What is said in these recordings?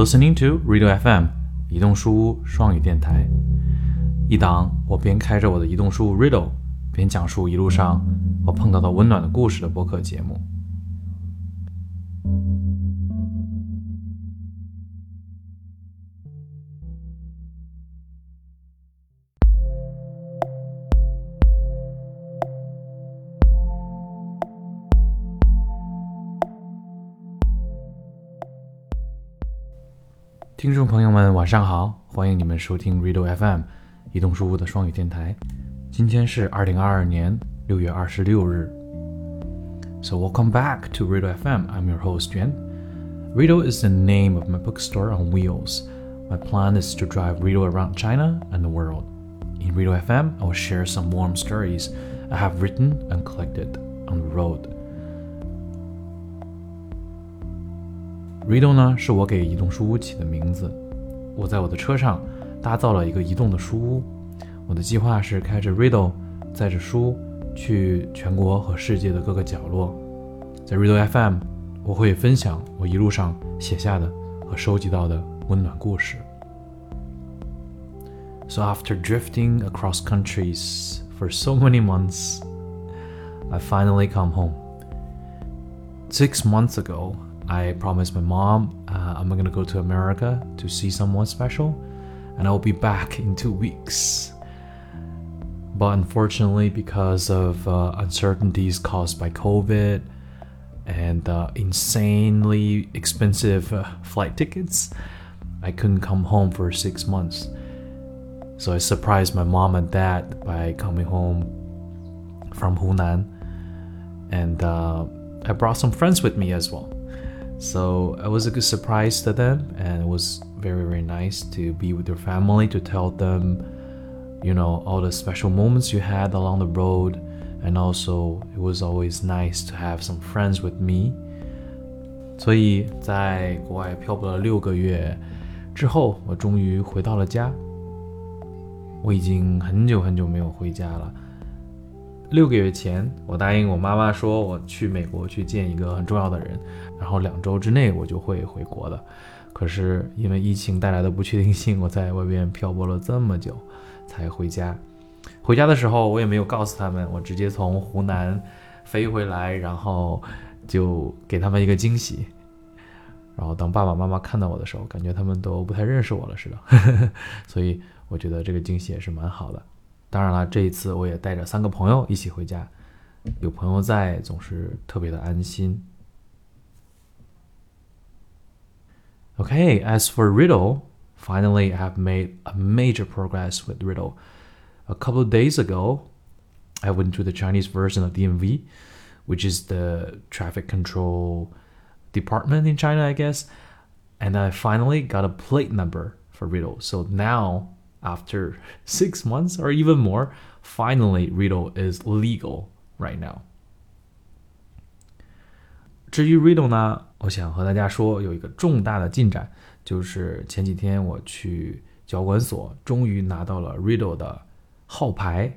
listening to Radio FM 移动书屋双语电台，一档我边开着我的移动书屋 Riddle，边讲述一路上我碰到的温暖的故事的播客节目。听众朋友们，晚上好，欢迎你们收听 Riddle FM，移动书屋的双语电台。今天是二零二二年六月二十六日。So welcome back to Riddle FM. I'm your host Yuan. Riddle is the name of my bookstore on wheels. My plan is to drive Riddle around China and the world. In Riddle FM, I will share some warm stories I have written and collected on the road. Riddle 呢是我给移动书屋起的名字。我在我的车上搭造了一个移动的书屋，我的计划是开着 Riddle，载着书去全国和世界的各个角落。在 Riddle FM，我会分享我一路上写下的和收集到的温暖故事。So after drifting across countries for so many months, I finally come home. Six months ago, I promised my mom uh, I'm gonna go to America to see someone special, and I'll be back in two weeks. But unfortunately, because of uh, uncertainties caused by COVID and uh, insanely expensive uh, flight tickets, I couldn't come home for six months. So I surprised my mom and dad by coming home from Hunan, and uh, I brought some friends with me as well. So it was a good surprise to them, and it was very, very nice to be with your family to tell them, you know, all the special moments you had along the road. And also, it was always nice to have some friends with me. 所以在国外漂泊了六个月之后，我终于回到了家。我已经很久很久没有回家了。 六个月前，我答应我妈妈说，我去美国去见一个很重要的人，然后两周之内我就会回国的。可是因为疫情带来的不确定性，我在外边漂泊了这么久才回家。回家的时候，我也没有告诉他们，我直接从湖南飞回来，然后就给他们一个惊喜。然后当爸爸妈妈看到我的时候，感觉他们都不太认识我了似的。所以我觉得这个惊喜也是蛮好的。当然了，这一次我也带着三个朋友一起回家，有朋友在总是特别的安心。Okay, as for Riddle, finally I have made a major progress with Riddle. A couple of days ago, I went to the Chinese version of DMV, which is the traffic control department in China, I guess, and I finally got a plate number for Riddle. So now after six months or even more, finally Riddle is legal right now. 至于 Riddle 呢，我想和大家说有一个重大的进展，就是前几天我去交管所，终于拿到了 Riddle 的号牌，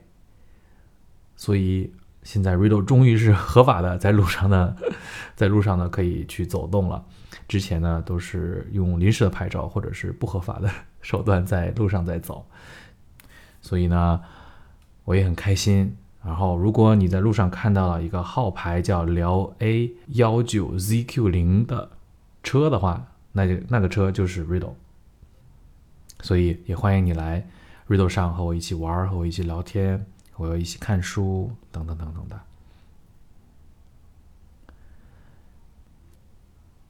所以现在 Riddle 终于是合法的，在路上呢，在路上呢可以去走动了。之前呢都是用临时的牌照或者是不合法的手段在路上在走，所以呢我也很开心。然后如果你在路上看到了一个号牌叫辽 A 幺九 ZQ 零的车的话，那就那个车就是 Riddle。所以也欢迎你来 Riddle 上和我一起玩，和我一起聊天，和我一起看书，等等等等的。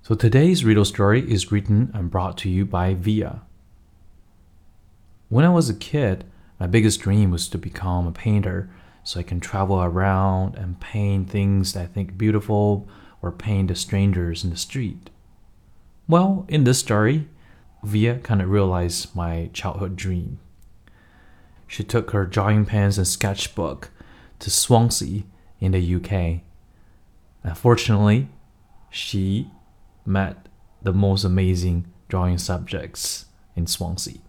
So today's riddle story is written and brought to you by Via. When I was a kid, my biggest dream was to become a painter so I can travel around and paint things that I think beautiful or paint the strangers in the street. Well, in this story, Via kind of realized my childhood dream. She took her drawing pens and sketchbook to Swansea in the UK. Unfortunately, she met the most amazing drawing subjects in Swansea.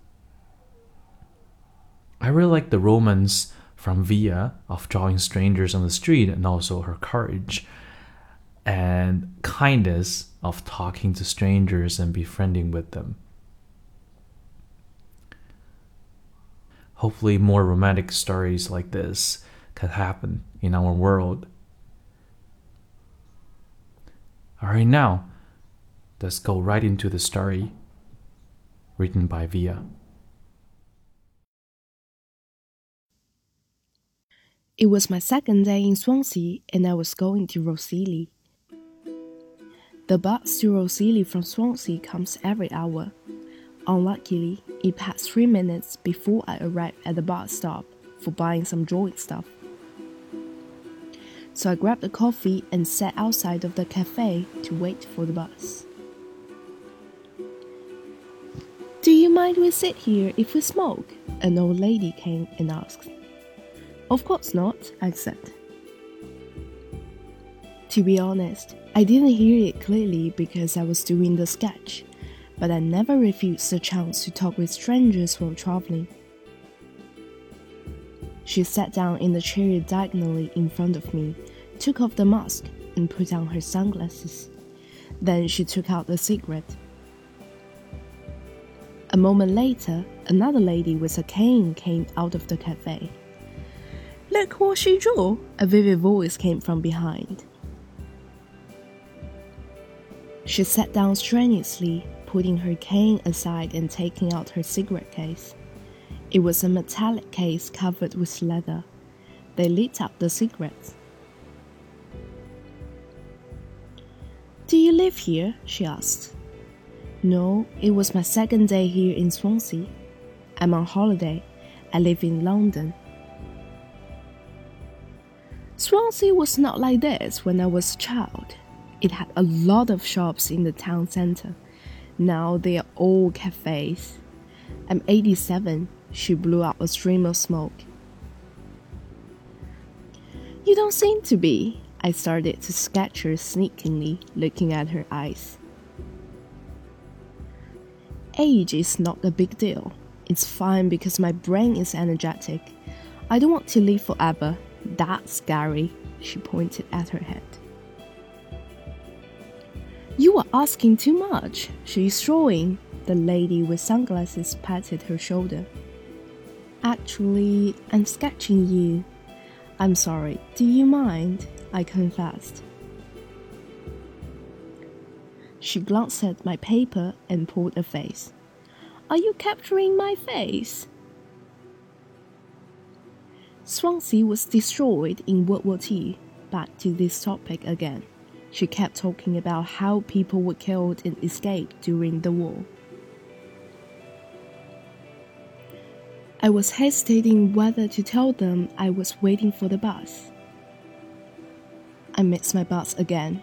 I really like the romance from Via of drawing strangers on the street and also her courage and kindness of talking to strangers and befriending with them. Hopefully, more romantic stories like this could happen in our world. Alright, now let's go right into the story written by Via. It was my second day in Swansea and I was going to Rhossili. The bus to Rhossili from Swansea comes every hour. Unluckily, it passed three minutes before I arrived at the bus stop for buying some drawing stuff. So I grabbed a coffee and sat outside of the cafe to wait for the bus. Do you mind we sit here if we smoke? An old lady came and asked. Of course not, I said. To be honest, I didn't hear it clearly because I was doing the sketch but I never refused the chance to talk with strangers while traveling. She sat down in the chair diagonally in front of me, took off the mask, and put on her sunglasses. Then she took out the cigarette. A moment later, another lady with a cane came out of the cafe. Look what she drew! A vivid voice came from behind. She sat down strenuously, putting her cane aside and taking out her cigarette case. It was a metallic case covered with leather. They lit up the cigarettes. Do you live here? she asked. No, it was my second day here in Swansea. I'm on holiday. I live in London. Swansea was not like this when I was a child. It had a lot of shops in the town centre. Now they are all cafes. I'm 87. She blew out a stream of smoke. You don't seem to be. I started to sketch her sneakingly, looking at her eyes. Age is not a big deal. It's fine because my brain is energetic. I don't want to live forever. That's scary. She pointed at her head. You are asking too much. She's drawing. The lady with sunglasses patted her shoulder. Actually, I'm sketching you. I'm sorry, do you mind? I confessed. She glanced at my paper and pulled a face. Are you capturing my face? Swansea was destroyed in World War II. Back to this topic again. She kept talking about how people were killed and escaped during the war. I was hesitating whether to tell them I was waiting for the bus. I missed my bus again.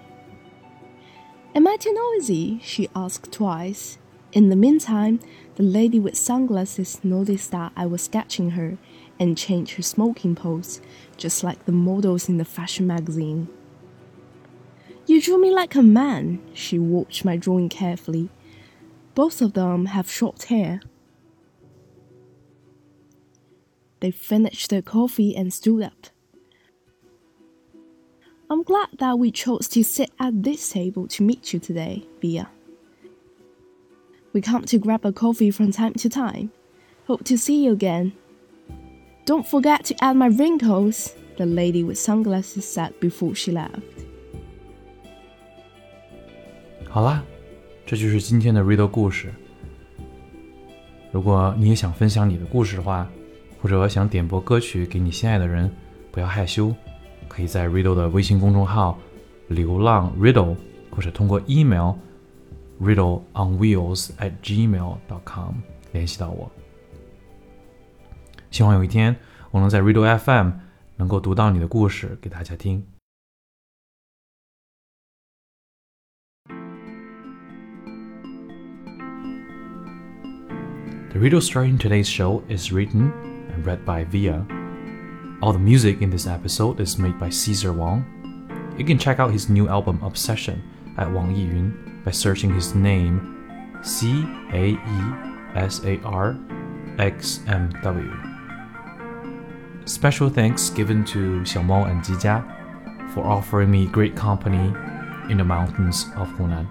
Am I too noisy? she asked twice. In the meantime, the lady with sunglasses noticed that I was sketching her and changed her smoking pose, just like the models in the fashion magazine. You drew me like a man. She watched my drawing carefully. Both of them have short hair. They finished their coffee and stood up. I'm glad that we chose to sit at this table to meet you today, Via. We come to grab a coffee from time to time. Hope to see you again. Don't forget to add my wrinkles, the lady with sunglasses said before she left. 好啦，这就是今天的 Riddle 故事。如果你也想分享你的故事的话，或者想点播歌曲给你心爱的人，不要害羞，可以在 Riddle 的微信公众号“流浪 Riddle”，或者通过 email riddleonwheels@gmail.com 联系到我。希望有一天我能在 Riddle FM 能够读到你的故事给大家听。The riddle story in today's show is written and read by Via. All the music in this episode is made by Caesar Wang. You can check out his new album Obsession at Wang Yiyun by searching his name C A E S A R X M W. Special thanks given to Xiaomao and Jijia for offering me great company in the mountains of Hunan.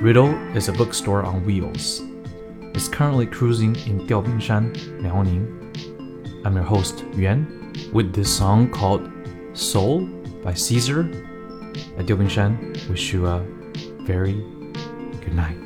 Riddle is a bookstore on wheels. It's currently cruising in Diaobingshan, Liaoning. I'm your host, Yuan, with this song called Soul by Caesar. At Diaobingshan, wish you a very good night.